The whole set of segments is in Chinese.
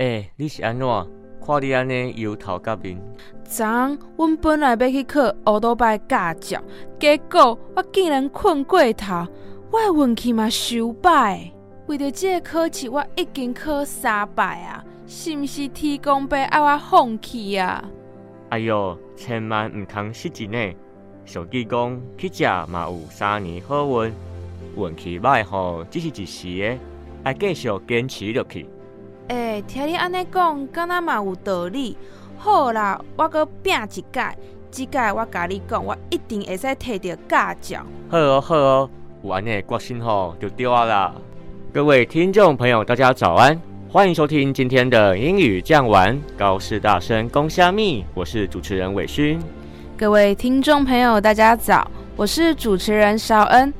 哎，你是安怎？看你安尼摇头甲面。昨昏阮本来要去考乌多拜驾照，结果我竟然困过头，我的运气嘛收歹。为着这个考试，我已经考三摆啊！是毋是天公伯爱我放弃啊？哎哟，千万毋通失志呢！俗语讲去食嘛有三年好运，运气歹吼只是一时的，爱继续坚持落去。诶，听你安尼讲，敢若嘛有道理。好啦，我搁拼一届，即届我甲你讲，我一定会使摕到驾照。好哦，好哦，有安尼的决心吼，就对啊啦。各位听众朋友，大家早安，欢迎收听今天的英语讲完高师大声攻虾米，我是主持人伟勋。各位听众朋友，大家早，我是主持人邵恩。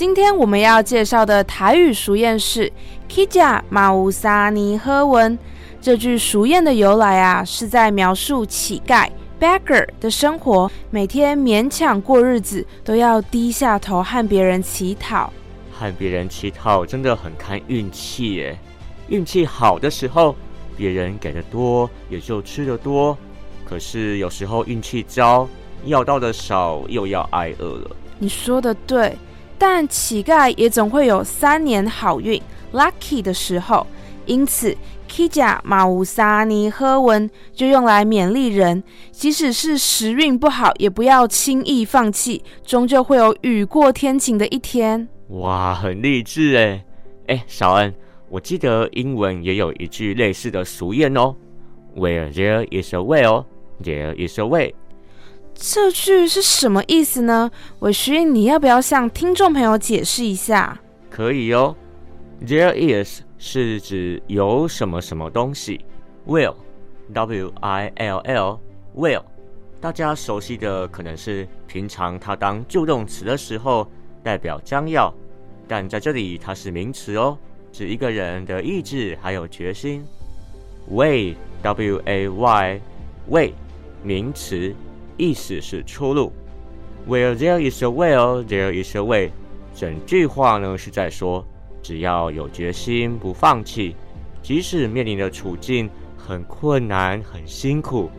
今天我们要介绍的台语熟谚是 “Kija 马乌萨尼喝文”。这句熟谚的由来啊，是在描述乞丐 （beggar） 的生活，每天勉强过日子，都要低下头和别人乞讨。和别人乞讨真的很看运气耶。运气好的时候，别人给的多，也就吃的多；可是有时候运气糟，要到的少，又要挨饿了。你说的对。但乞丐也总会有三年好运 （lucky） 的时候，因此 “kija 马乌萨尼喝文”就用来勉励人，即使是时运不好，也不要轻易放弃，终究会有雨过天晴的一天。哇，很励志哎！哎，小恩，我记得英文也有一句类似的俗谚哦，“Where there is a will, there is a way。”这句是什么意思呢？伟勋，你要不要向听众朋友解释一下？可以哦，There is 是指有什么什么东西，Will，W I L L，Will，大家熟悉的可能是平常它当助动词的时候代表将要，但在这里它是名词哦，指一个人的意志还有决心。Way，W A Y，Way，名词。意思是出路。Where there is a will, there is a way。整句话呢是在说，只要有决心，不放弃，即使面临的处境很困难、很辛苦，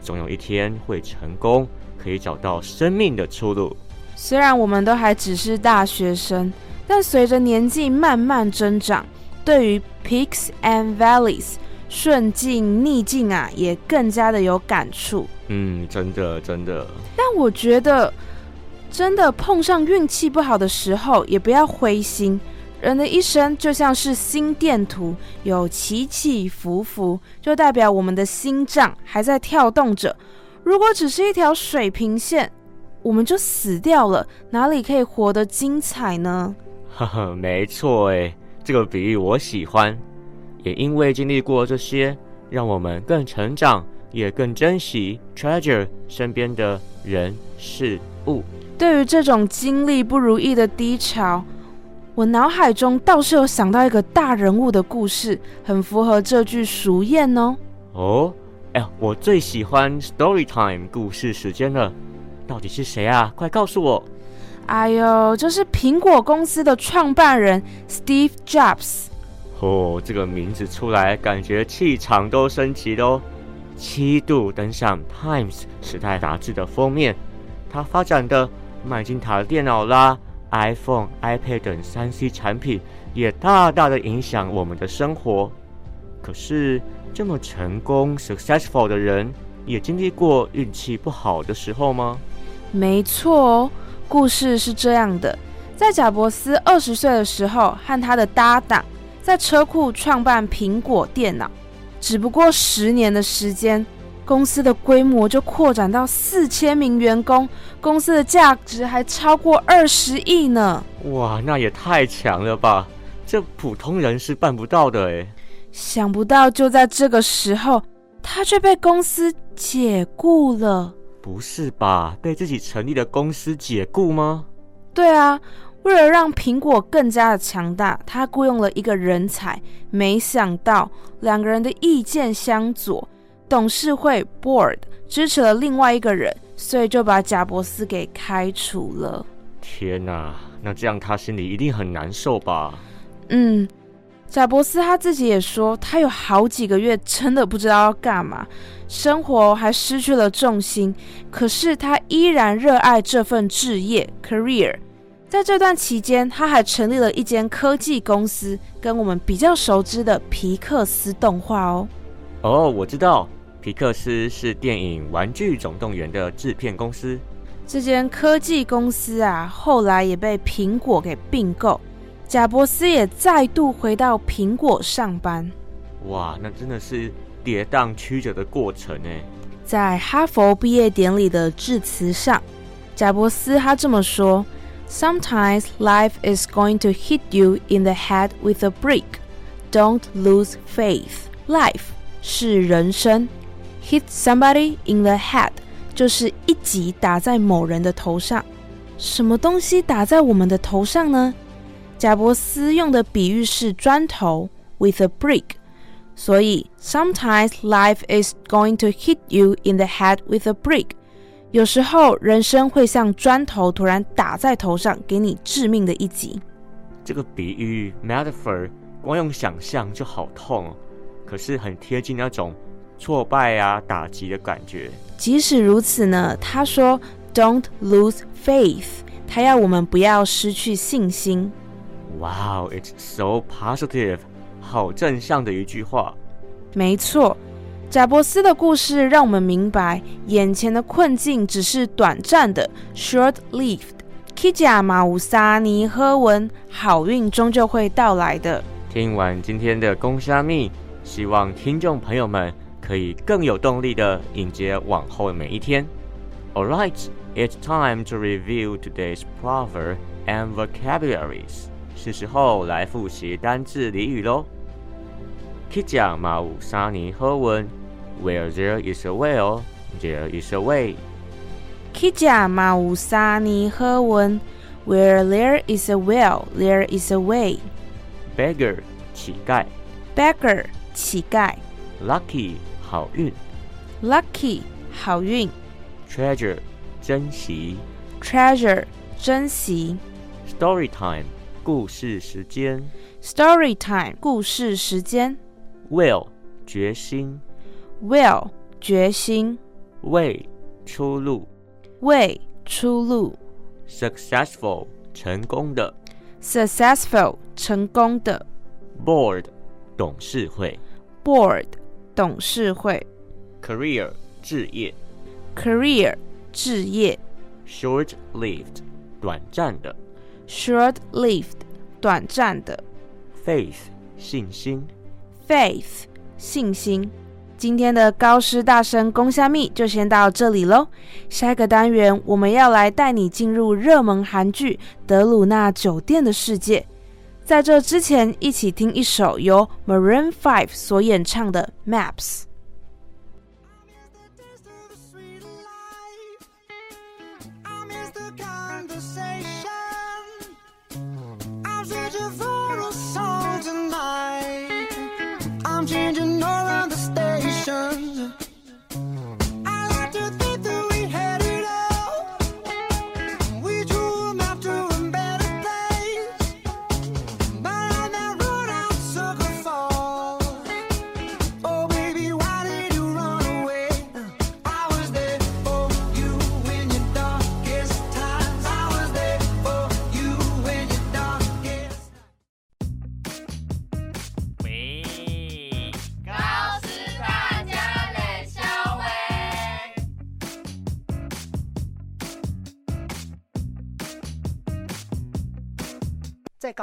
总有一天会成功，可以找到生命的出路。虽然我们都还只是大学生，但随着年纪慢慢增长，对于 peaks and valleys。顺境逆境啊，也更加的有感触。嗯，真的真的。但我觉得，真的碰上运气不好的时候，也不要灰心。人的一生就像是心电图，有起起伏伏，就代表我们的心脏还在跳动着。如果只是一条水平线，我们就死掉了，哪里可以活得精彩呢？呵呵，没错哎，这个比喻我喜欢。也因为经历过这些，让我们更成长，也更珍惜 treasure 身边的人事物。对于这种经历不如意的低潮，我脑海中倒是有想到一个大人物的故事，很符合这句俗谚哦。哦，哎，我最喜欢 story time 故事时间了，到底是谁啊？快告诉我！哎呦，就是苹果公司的创办人 Steve Jobs。哦，这个名字出来，感觉气场都升级喽！七度登上《Times》时代杂志的封面，他发展的麦金塔电脑啦、iPhone、iPad 等三 C 产品，也大大的影响我们的生活。可是，这么成功 （successful） 的人，也经历过运气不好的时候吗？没错哦，故事是这样的：在贾伯斯二十岁的时候，和他的搭档在车库创办苹果电脑。只不过十年的时间，公司的规模就扩展到四千名员工，公司的价值还超过二十亿呢！哇，那也太强了吧！这普通人是办不到的诶。想不到就在这个时候，他却被公司解雇了。不是吧？被自己成立的公司解雇吗？对啊。为了让苹果更加的强大，他雇佣了一个人才。没想到两个人的意见相左，董事会 board 支持了另外一个人，所以就把贾伯斯给开除了。天哪，那这样他心里一定很难受吧？嗯，贾伯斯他自己也说，他有好几个月真的不知道要干嘛，生活还失去了重心。可是他依然热爱这份置业 career。在这段期间，他还成立了一间科技公司，跟我们比较熟知的皮克斯动画哦。哦，我知道，皮克斯是电影《玩具总动员》的制片公司。这间科技公司啊，后来也被苹果给并购，贾伯斯也再度回到苹果上班。哇，那真的是跌宕曲折的过程呢。在哈佛毕业典礼的致辞上，贾伯斯他这么说。Sometimes life is going to hit you in the head with a brick. Don't lose faith. Life 是人生，hit somebody in the head 就是一击打在某人的头上。什么东西打在我们的头上呢？贾伯斯用的比喻是砖头，with a brick。所以，sometimes life is going to hit you in the head with a brick。 有时候，人生会像砖头突然打在头上，给你致命的一击。这个比喻 （metaphor） 光用想象就好痛哦，可是很贴近那种挫败啊、打击的感觉。即使如此呢，他说：“Don't lose faith。”他要我们不要失去信心。Wow, it's so positive，好正向的一句话。没错。贾伯斯的故事让我们明白，眼前的困境只是短暂的 （short-lived）。Kija 马乌萨尼喝文，好运终究会到来的。听完今天的公虾蜜，希望听众朋友们可以更有动力的迎接往后的每一天。All right, it's time to review today's proverb and vocabularies。是时候来复习单字俚语喽。Kija 马乌萨尼喝文。Where there is a will, there is a way. Kija mausani herwen. Where there is a will, there is a way. Beggar 乞丐 Beggar 乞丐 Lucky 好运 Lucky 好运 Treasure 珍惜 Treasure 珍惜 Story time 故事时间 Story time 故事时间 Will 决心 Will 决心，Way 出路，Way 出路，Successful 成功的，Successful 成功的，Board 董事会，Board 董事会，Career 置业，Career 置业，Short-lived 短暂的，Short-lived 短暂的，Faith 信心 ，Faith 信心。今天的高师大神攻虾密就先到这里喽。下一个单元我们要来带你进入热门韩剧《德鲁纳酒店》的世界。在这之前，一起听一首由 Maroon Five 所演唱的《Maps》。I'm changing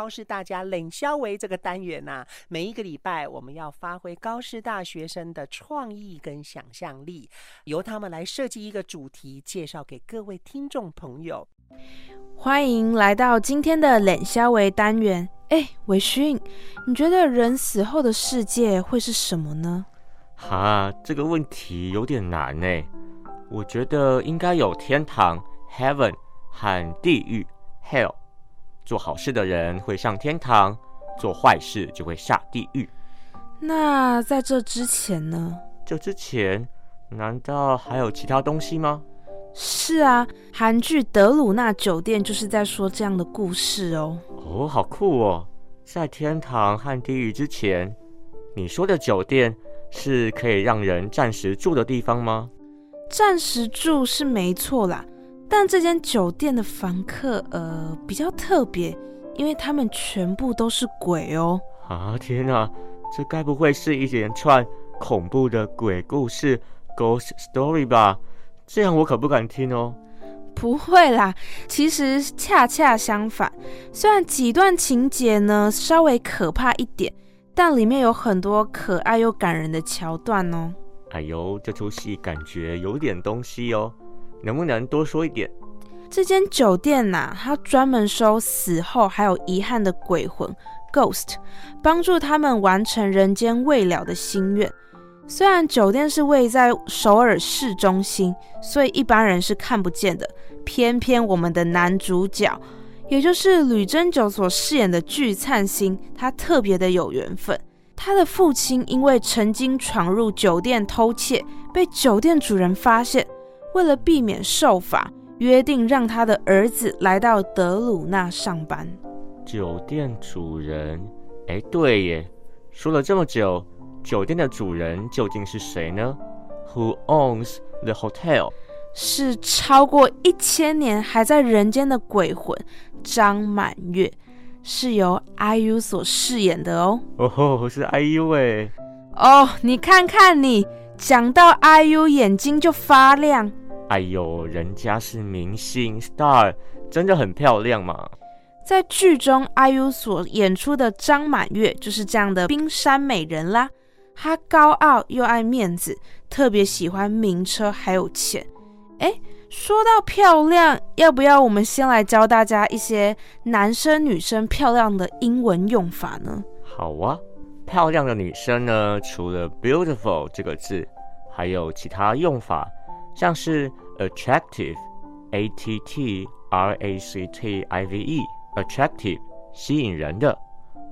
高师大家冷消维这个单元呐、每一个礼拜我们要发挥高师大学生的创意跟想象力，由他们来设计一个主题，介绍给各位听众朋友。欢迎来到今天的冷消维单元。哎，伟勋，你觉得人死后的世界会是什么呢？哈，这个问题有点难呢。我觉得应该有天堂 （heaven） 和地狱 （hell）。做好事的人会上天堂，做坏事就会下地狱。那在这之前呢？这之前，难道还有其他东西吗？是啊，韩剧《德鲁纳酒店》就是在说这样的故事哦。哦，好酷哦！在天堂和地狱之前，你说的酒店是可以让人暂时住的地方吗？暂时住是没错啦，但这间酒店的房客呃比较特别，因为他们全部都是鬼哦。啊，天哪！这该不会是一连串恐怖的鬼故事 （ghost story） 吧？这样我可不敢听哦。不会啦，其实恰恰相反，虽然几段情节呢稍微可怕一点，但里面有很多可爱又感人的桥段哦。哎呦，这出戏感觉有点东西哦，能不能多说一点？这间酒店呐、它专门收死后还有遗憾的鬼魂 （ghost），帮助他们完成人间未了的心愿。虽然酒店是位在首尔市中心，所以一般人是看不见的。偏偏我们的男主角，也就是吕珍九所饰演的具灿星，他特别的有缘分。他的父亲因为曾经闯入酒店偷窃，被酒店主人发现，为了避免受罚，约定让他的儿子来到德鲁纳上班。酒店主人，哎，对耶，说了这么久，酒店的主人究竟是谁呢？Who owns the hotel？是超过一千年还在人间的鬼魂张满月，是由 IU 所饰演的哦。哦吼，是 IU 哎，哦，你看看你，讲到 IU 眼睛就发亮。哎呦，人家是明星 star，真的很漂亮嘛。在剧中，IU 所演出的张满月就是这样的冰山美人啦。她高傲又爱面子，特别喜欢名车还有钱。哎，说到漂亮，要不要我们先来教大家一些男生女生漂亮的英文用法呢？好啊，漂亮的女生呢，除了 beautiful 这个字，还有其他用法，像是 attractive，a t t r a c t i v e，attractive 吸引人的，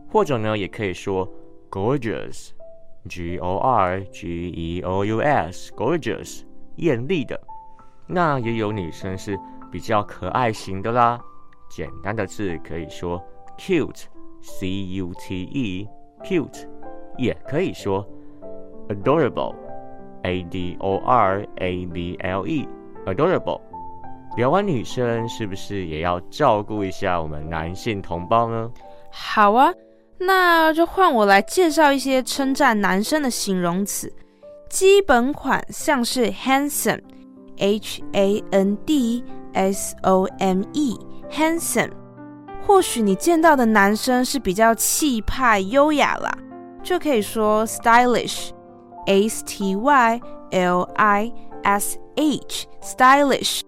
或者呢，也可以说 gorgeous，g o r g e o u s，gorgeous 艳丽的。那也有女生是比较可爱型的啦，简单的字可以说 cute，c u t e，cute，也可以说 adorable A D O R A B L E, adorable。聊完女生，是不是也要照顾一下我们男性同胞呢？好啊，那就换我来介绍一些称赞男生的形容词。基本款像是 handsome。H A N D S O M E，handsome。或许你见到的男生是比较气派优雅啦，就可以说 stylish S T Y L I S H, stylish。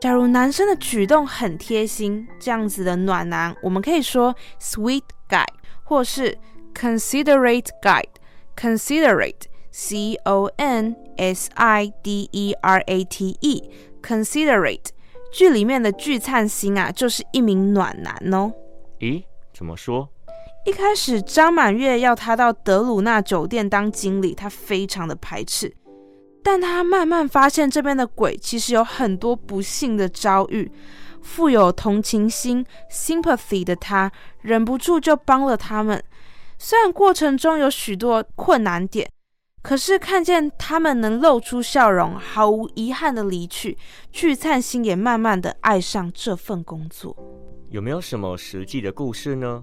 假如男生的举动很贴心，这样子的暖男，我们可以说 sweet guy，或是 considerate guy，considerate。C O N S I D E R A T E，considerate。剧里面的聚灿星啊，就是一名暖男哦。咦，怎么说？一开始张满月要他到德鲁纳酒店当经理，他非常的排斥。但他慢慢发现这边的鬼其实有很多不幸的遭遇，富有同情心 （sympathy） 的他，忍不住就帮了他们。虽然过程中有许多困难点。可是看见他们能露出笑容，毫无遗憾的离去，聚灿星也慢慢的爱上这份工作。有没有什么实际的故事呢？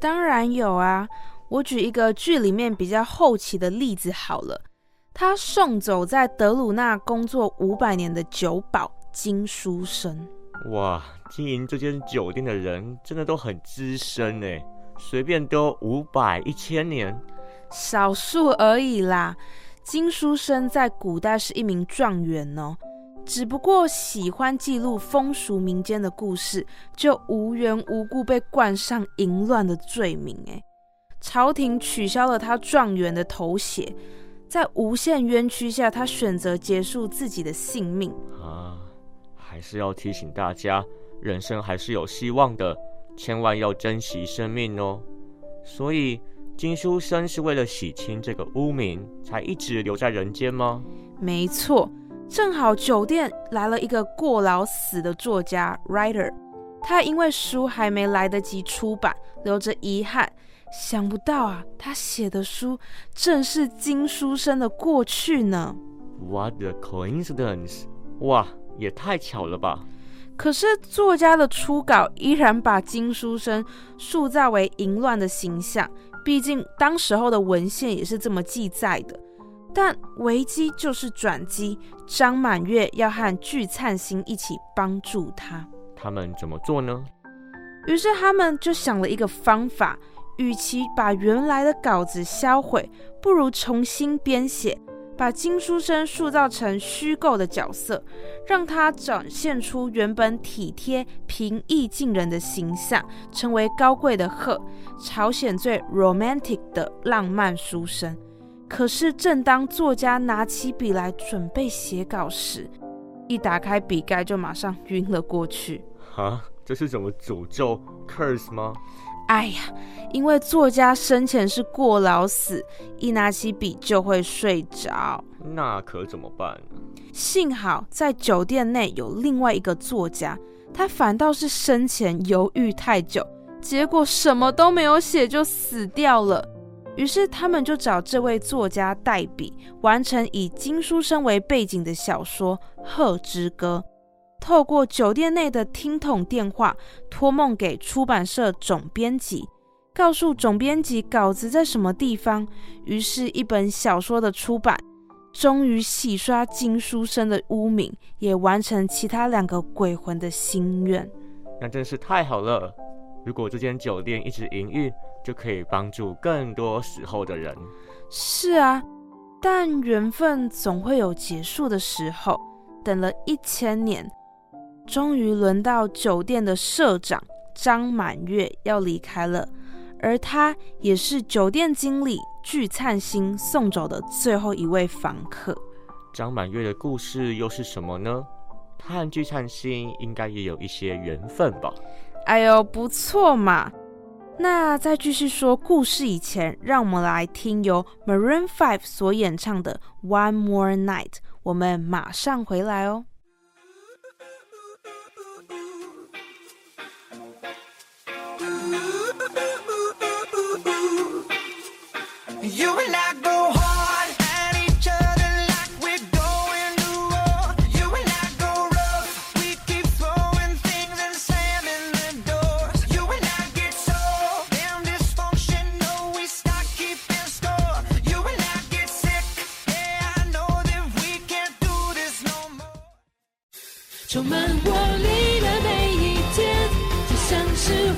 当然有啊，我举一个剧里面比较后期的例子好了。他送走在德鲁纳工作五百年的酒保金书生。哇，经营这间酒店的人真的都很资深哎，随便都五百、一千年，少数而已啦。金书生在古代是一名状元哦，只不过喜欢记录风俗民间的故事，就无缘无故被冠上淫乱的罪名哎。朝廷取消了他状元的头衔，在无限冤屈下，他选择结束自己的性命啊。还是要提醒大家，人生还是有希望的，千万要珍惜生命哦。所以金书生是为了洗清这个污名，才一直留在人间吗？没错，正好酒店来了一个过劳死的作家 writer，他因为书还没来得及出版，留着遗憾。想不到啊，他写的书正是金书生的过去呢。What a coincidence！哇！也太巧了吧！可是作家的初稿依然把金书生塑造为淫乱的形象，毕竟当时候的文献也是这么记载的。但危机就是转机，张满月要和具灿星一起帮助他。他们怎么做呢？于是他们就想了一个方法，与其把原来的稿子销毁，不如重新编写。把金书生塑造成虚构的角色，让他展现出原本体贴、平易近人的形象，成为高贵的鹤，朝鲜最 romantic 的浪漫书生。可是，正当作家拿起笔来准备写稿时，一打开笔盖就马上晕了过去。啊，这是什么诅咒 curse 吗？哎呀，因为作家生前是过劳死，一拿起笔就会睡着，那可怎么办？幸好在酒店内有另外一个作家，他反倒是生前犹豫太久，结果什么都没有写就死掉了。于是他们就找这位作家代笔，完成以金书生为背景的小说《鹤之歌》。透过酒店内的听筒电话托梦给出版社总编辑，告诉总编辑稿子在什么地方。于是，一本小说的出版，终于洗刷金书生的污名，也完成其他两个鬼魂的心愿。那真是太好了！如果这间酒店一直营运，就可以帮助更多时候的人。是啊，但缘分总会有结束的时候。等了一千年。终于轮到酒店的社长张满月要离开了，而他也是酒店经理具灿星送走的最后一位房客。张满月的故事又是什么呢？他和具灿星应该也有一些缘分吧？哎呦，不错嘛！那在继续说故事以前，让我们来听由 Maroon Five 所演唱的《One More Night》，我们马上回来哦。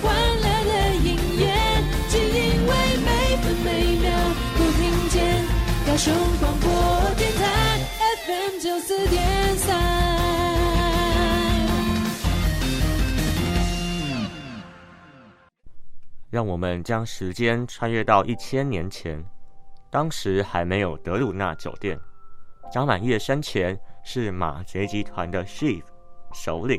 欢乐的音乐，只因为每分每秒都听见高雄广播电台 FM 九四点三。让我们将时间穿越到一千年前，当时还没有德鲁纳酒店，张满月生前是马贼集团的 chief。首领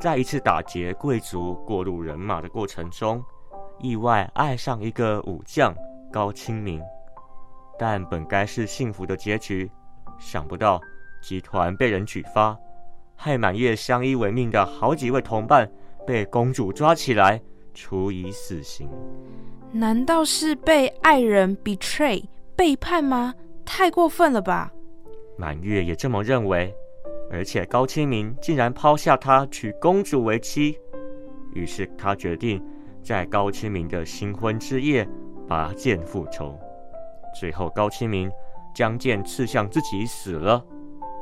在一次打劫贵族过路人马的过程中，意外爱上一个武将高清明，但本该是幸福的结局，想不到集团被人举发，害满月相依为命的好几位同伴被公主抓起来处以死刑。难道是被爱人 betray 背叛吗？太过分了吧！满月也这么认为。而且高清明竟然抛下她娶公主为妻，于是他决定在高清明的新婚之夜拔剑复仇。最后高清明将剑刺向自己死了，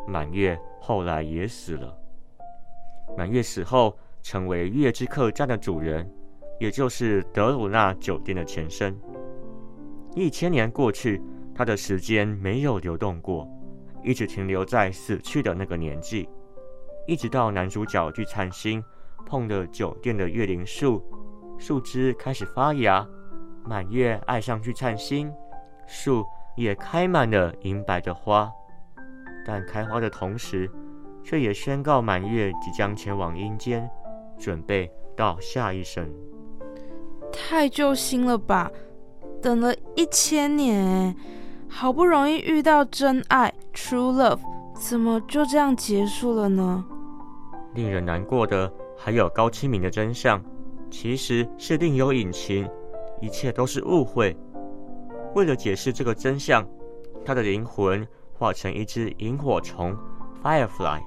满月后来也死了。满月死后成为月之客栈的主人，也就是德鲁纳酒店的前身。一千年过去，他的时间没有流动过，一直停留在死去的那个年纪，一直到男主角聚灿星碰了酒店的月灵树，树枝开始发芽，满月爱上聚灿星，树也开满了银白的花，但开花的同时，却也宣告满月即将前往阴间，准备到下一生。太揪心了吧！等了一千年，好不容易遇到真爱 （true love），怎么就这样结束了呢？令人难过的还有高清明的真相，其实是另有隐情，一切都是误会。为了解释这个真相，他的灵魂化成一只萤火虫 （firefly），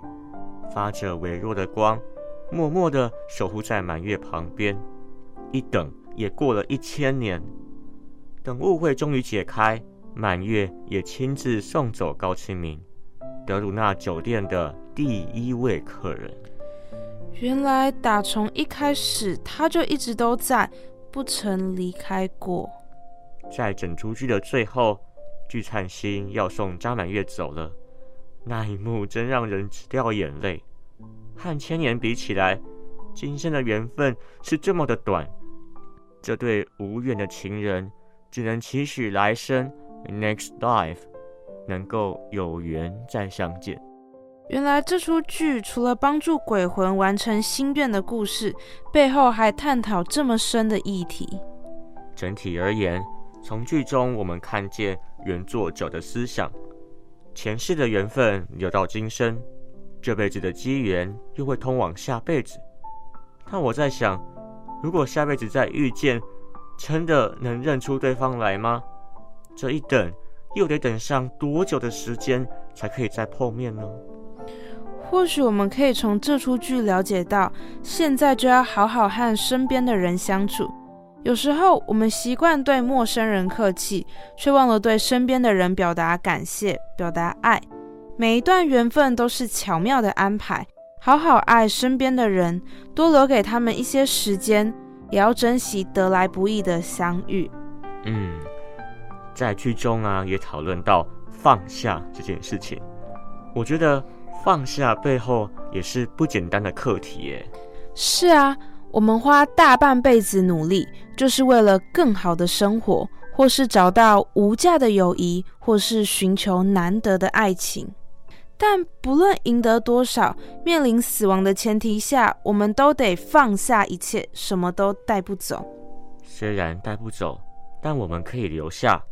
发着微弱的光，默默地守护在满月旁边。一等也过了一千年。等误会终于解开，满月也亲自送走高清明，德鲁纳酒店的第一位客人。原来打从一开始他就一直都在，不曾离开过。在整出剧的最后，聚灿星要送张满月走了，那一幕真让人直掉眼泪。和千年比起来，今生的缘分是这么的短，这对无缘的情人。只能期许来生 （next life） 能够有缘再相见。原来这出剧除了帮助鬼魂完成心愿的故事，背后还探讨这么深的议题。整体而言，从剧中我们看见原作者的思想：前世的缘分留到今生，这辈子的机缘又会通往下辈子。但我在想，如果下辈子再遇见，真的能认出对方来吗？这一等又得等上多久的时间才可以再碰面呢？或许我们可以从这出剧了解到，现在就要好好和身边的人相处。有时候我们习惯对陌生人客气，却忘了对身边的人表达感谢、表达爱。每一段缘分都是巧妙的安排，好好爱身边的人，多留给他们一些时间。也要珍惜得来不易的相遇。嗯，在剧中啊，也讨论到放下这件事情。我觉得放下背后也是不简单的课题耶。是啊，我们花大半辈子努力，就是为了更好的生活，或是找到无价的友谊，或是寻求难得的爱情。但不论赢得多少，面临死亡的前提下，我们都得放下一切，什么都带不走。虽然带不走，但我们可以留下，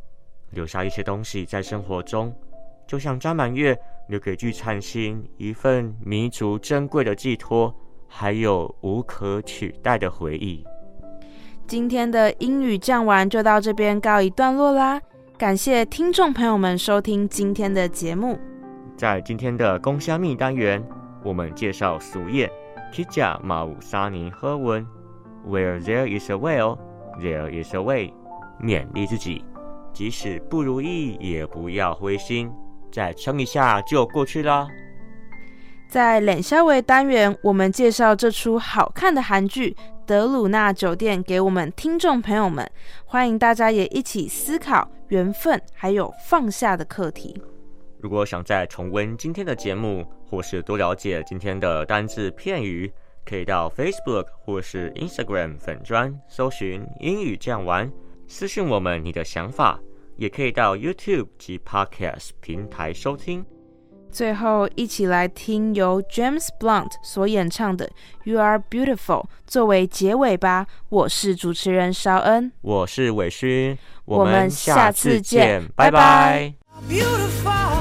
留下一些东西在生活中，就像张满月留给聚灿星一份弥足珍贵的寄托，还有无可取代的回忆。今天的英语讲完就到这边告一段落啦，感谢听众朋友们收听今天的节目。在今天的公虾蜜单元，我们介绍俗谚 “Kija 马武沙尼喝文 ”，Where there is a will, there is a way。勉励自己，即使不如意，也不要灰心，再撑一下就过去了。在冷笑维单元，我们介绍这出好看的韩剧《德鲁纳酒店》给我们听众朋友们，欢迎大家也一起思考缘分还有放下的课题。如果想再重温今天的节目，或是多了解今天的单字片语，可以到 Facebook 或是 Instagram 粉专搜寻英语这样玩，私信我们你的想法，也可以到 YouTube 及 Podcast 平台收听。最后，一起来听由 James Blunt 所演唱的《You Are Beautiful》作为结尾吧。我是主持人邵恩，我是伟勋，我们下次见，拜拜。beautiful.